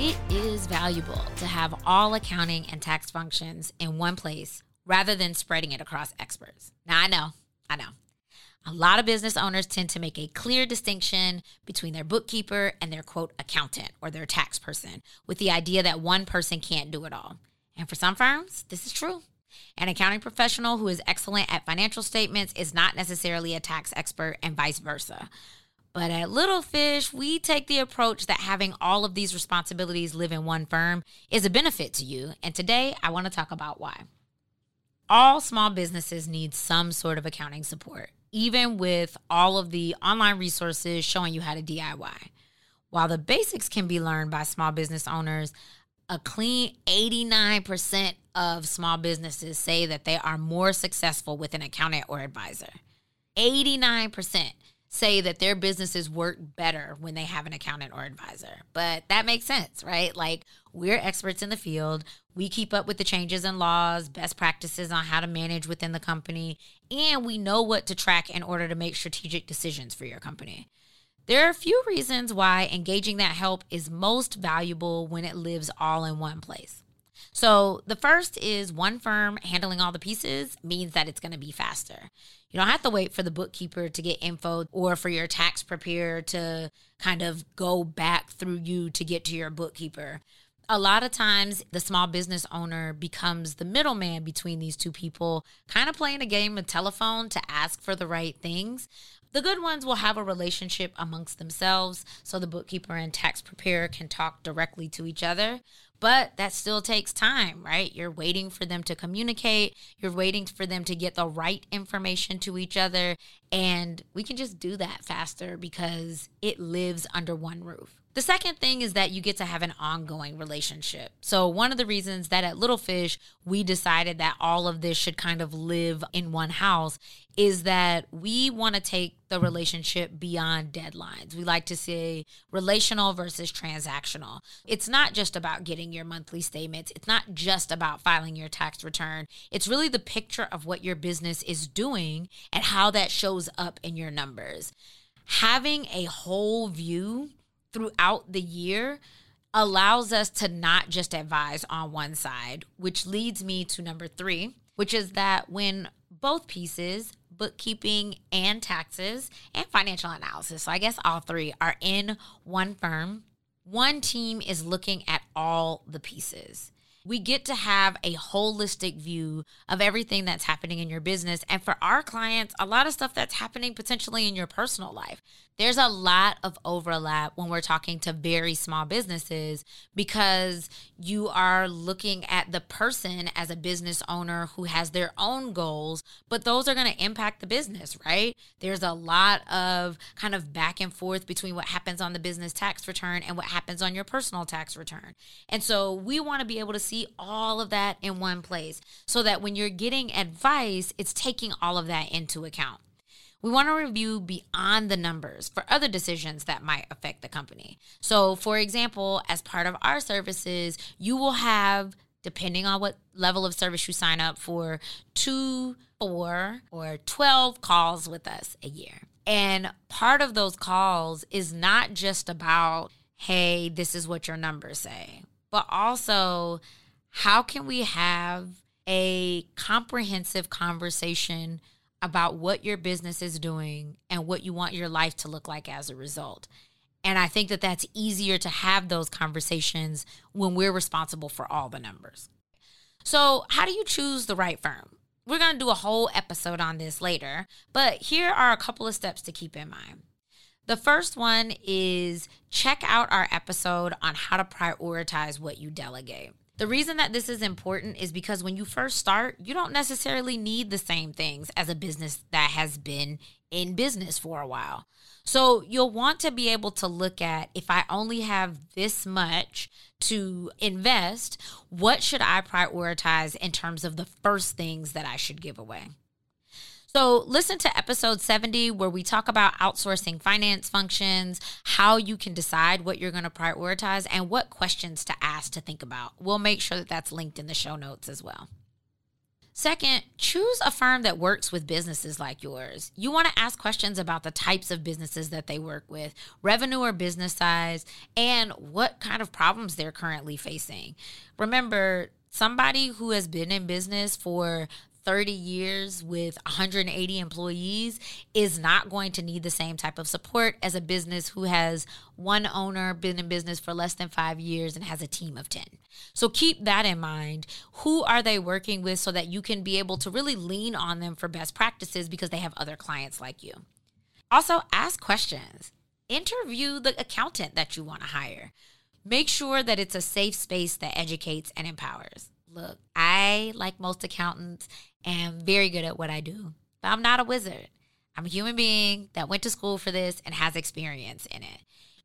It is valuable to have all accounting and tax functions in one place rather than spreading it across experts. Now, I know, I know. A lot of business owners tend to make a clear distinction between their bookkeeper and their quote accountant or their tax person with the idea that one person can't do it all. And for some firms, this is true. An accounting professional who is excellent at financial statements is not necessarily a tax expert, and vice versa. But at Little Fish, we take the approach that having all of these responsibilities live in one firm is a benefit to you. And today I want to talk about why. All small businesses need some sort of accounting support, even with all of the online resources showing you how to DIY. While the basics can be learned by small business owners, a clean 89% of small businesses say that they are more successful with an accountant or advisor. 89% say that their businesses work better when they have an accountant or advisor. But that makes sense, right? Like we're experts in the field. We keep up with the changes in laws, best practices on how to manage within the company, and we know what to track in order to make strategic decisions for your company. There are a few reasons why engaging that help is most valuable when it lives all in one place. So, the first is one firm handling all the pieces means that it's going to be faster. You don't have to wait for the bookkeeper to get info or for your tax preparer to kind of go back through you to get to your bookkeeper. A lot of times, the small business owner becomes the middleman between these two people, kind of playing a game of telephone to ask for the right things. The good ones will have a relationship amongst themselves, so the bookkeeper and tax preparer can talk directly to each other. But that still takes time, right? You're waiting for them to communicate, you're waiting for them to get the right information to each other. And we can just do that faster because it lives under one roof. The second thing is that you get to have an ongoing relationship. So, one of the reasons that at Little Fish we decided that all of this should kind of live in one house is that we want to take the relationship beyond deadlines. We like to say relational versus transactional. It's not just about getting your monthly statements, it's not just about filing your tax return. It's really the picture of what your business is doing and how that shows up in your numbers. Having a whole view throughout the year allows us to not just advise on one side, which leads me to number three, which is that when both pieces, bookkeeping and taxes and financial analysis, so I guess all three are in one firm, one team is looking at all the pieces we get to have a holistic view of everything that's happening in your business. And for our clients, a lot of stuff that's happening potentially in your personal life. There's a lot of overlap when we're talking to very small businesses because you are looking at the person as a business owner who has their own goals, but those are going to impact the business, right? There's a lot of kind of back and forth between what happens on the business tax return and what happens on your personal tax return. And so we want to be able to see all of that in one place so that when you're getting advice, it's taking all of that into account. We want to review beyond the numbers for other decisions that might affect the company. So, for example, as part of our services, you will have, depending on what level of service you sign up for, two, four, or 12 calls with us a year. And part of those calls is not just about, hey, this is what your numbers say, but also how can we have a comprehensive conversation about what your business is doing and what you want your life to look like as a result? And I think that that's easier to have those conversations when we're responsible for all the numbers. So, how do you choose the right firm? We're going to do a whole episode on this later, but here are a couple of steps to keep in mind. The first one is check out our episode on how to prioritize what you delegate. The reason that this is important is because when you first start, you don't necessarily need the same things as a business that has been in business for a while. So you'll want to be able to look at if I only have this much to invest, what should I prioritize in terms of the first things that I should give away? So, listen to episode 70 where we talk about outsourcing finance functions, how you can decide what you're going to prioritize, and what questions to ask to think about. We'll make sure that that's linked in the show notes as well. Second, choose a firm that works with businesses like yours. You want to ask questions about the types of businesses that they work with, revenue or business size, and what kind of problems they're currently facing. Remember, somebody who has been in business for 30 years with 180 employees is not going to need the same type of support as a business who has one owner, been in business for less than five years, and has a team of 10. So keep that in mind. Who are they working with so that you can be able to really lean on them for best practices because they have other clients like you? Also, ask questions. Interview the accountant that you want to hire. Make sure that it's a safe space that educates and empowers. Look, I, like most accountants, am very good at what I do, but I'm not a wizard. I'm a human being that went to school for this and has experience in it.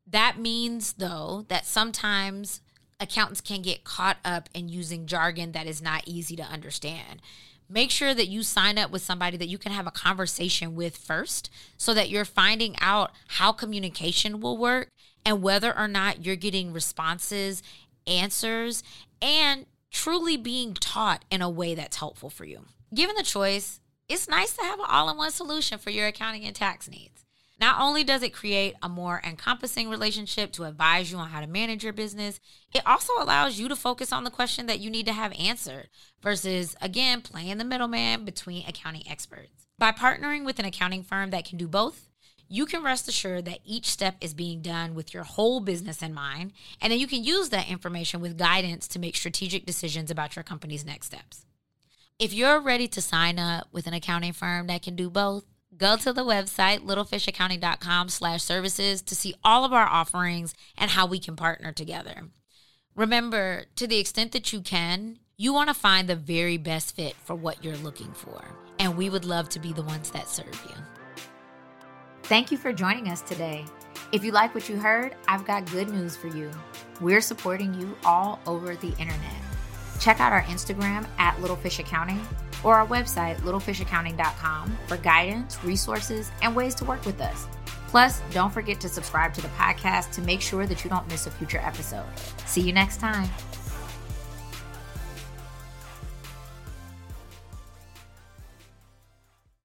That means, though, that sometimes accountants can get caught up in using jargon that is not easy to understand. Make sure that you sign up with somebody that you can have a conversation with first so that you're finding out how communication will work and whether or not you're getting responses, answers, and truly being taught in a way that's helpful for you. Given the choice, it's nice to have an all in one solution for your accounting and tax needs. Not only does it create a more encompassing relationship to advise you on how to manage your business, it also allows you to focus on the question that you need to have answered versus, again, playing the middleman between accounting experts. By partnering with an accounting firm that can do both, you can rest assured that each step is being done with your whole business in mind, and then you can use that information with guidance to make strategic decisions about your company's next steps. If you're ready to sign up with an accounting firm that can do both, go to the website littlefishaccounting.com slash services to see all of our offerings and how we can partner together. Remember, to the extent that you can, you want to find the very best fit for what you're looking for, and we would love to be the ones that serve you. Thank you for joining us today. If you like what you heard, I've got good news for you. We're supporting you all over the internet. Check out our Instagram at Littlefish Accounting or our website, littlefishaccounting.com, for guidance, resources, and ways to work with us. Plus, don't forget to subscribe to the podcast to make sure that you don't miss a future episode. See you next time.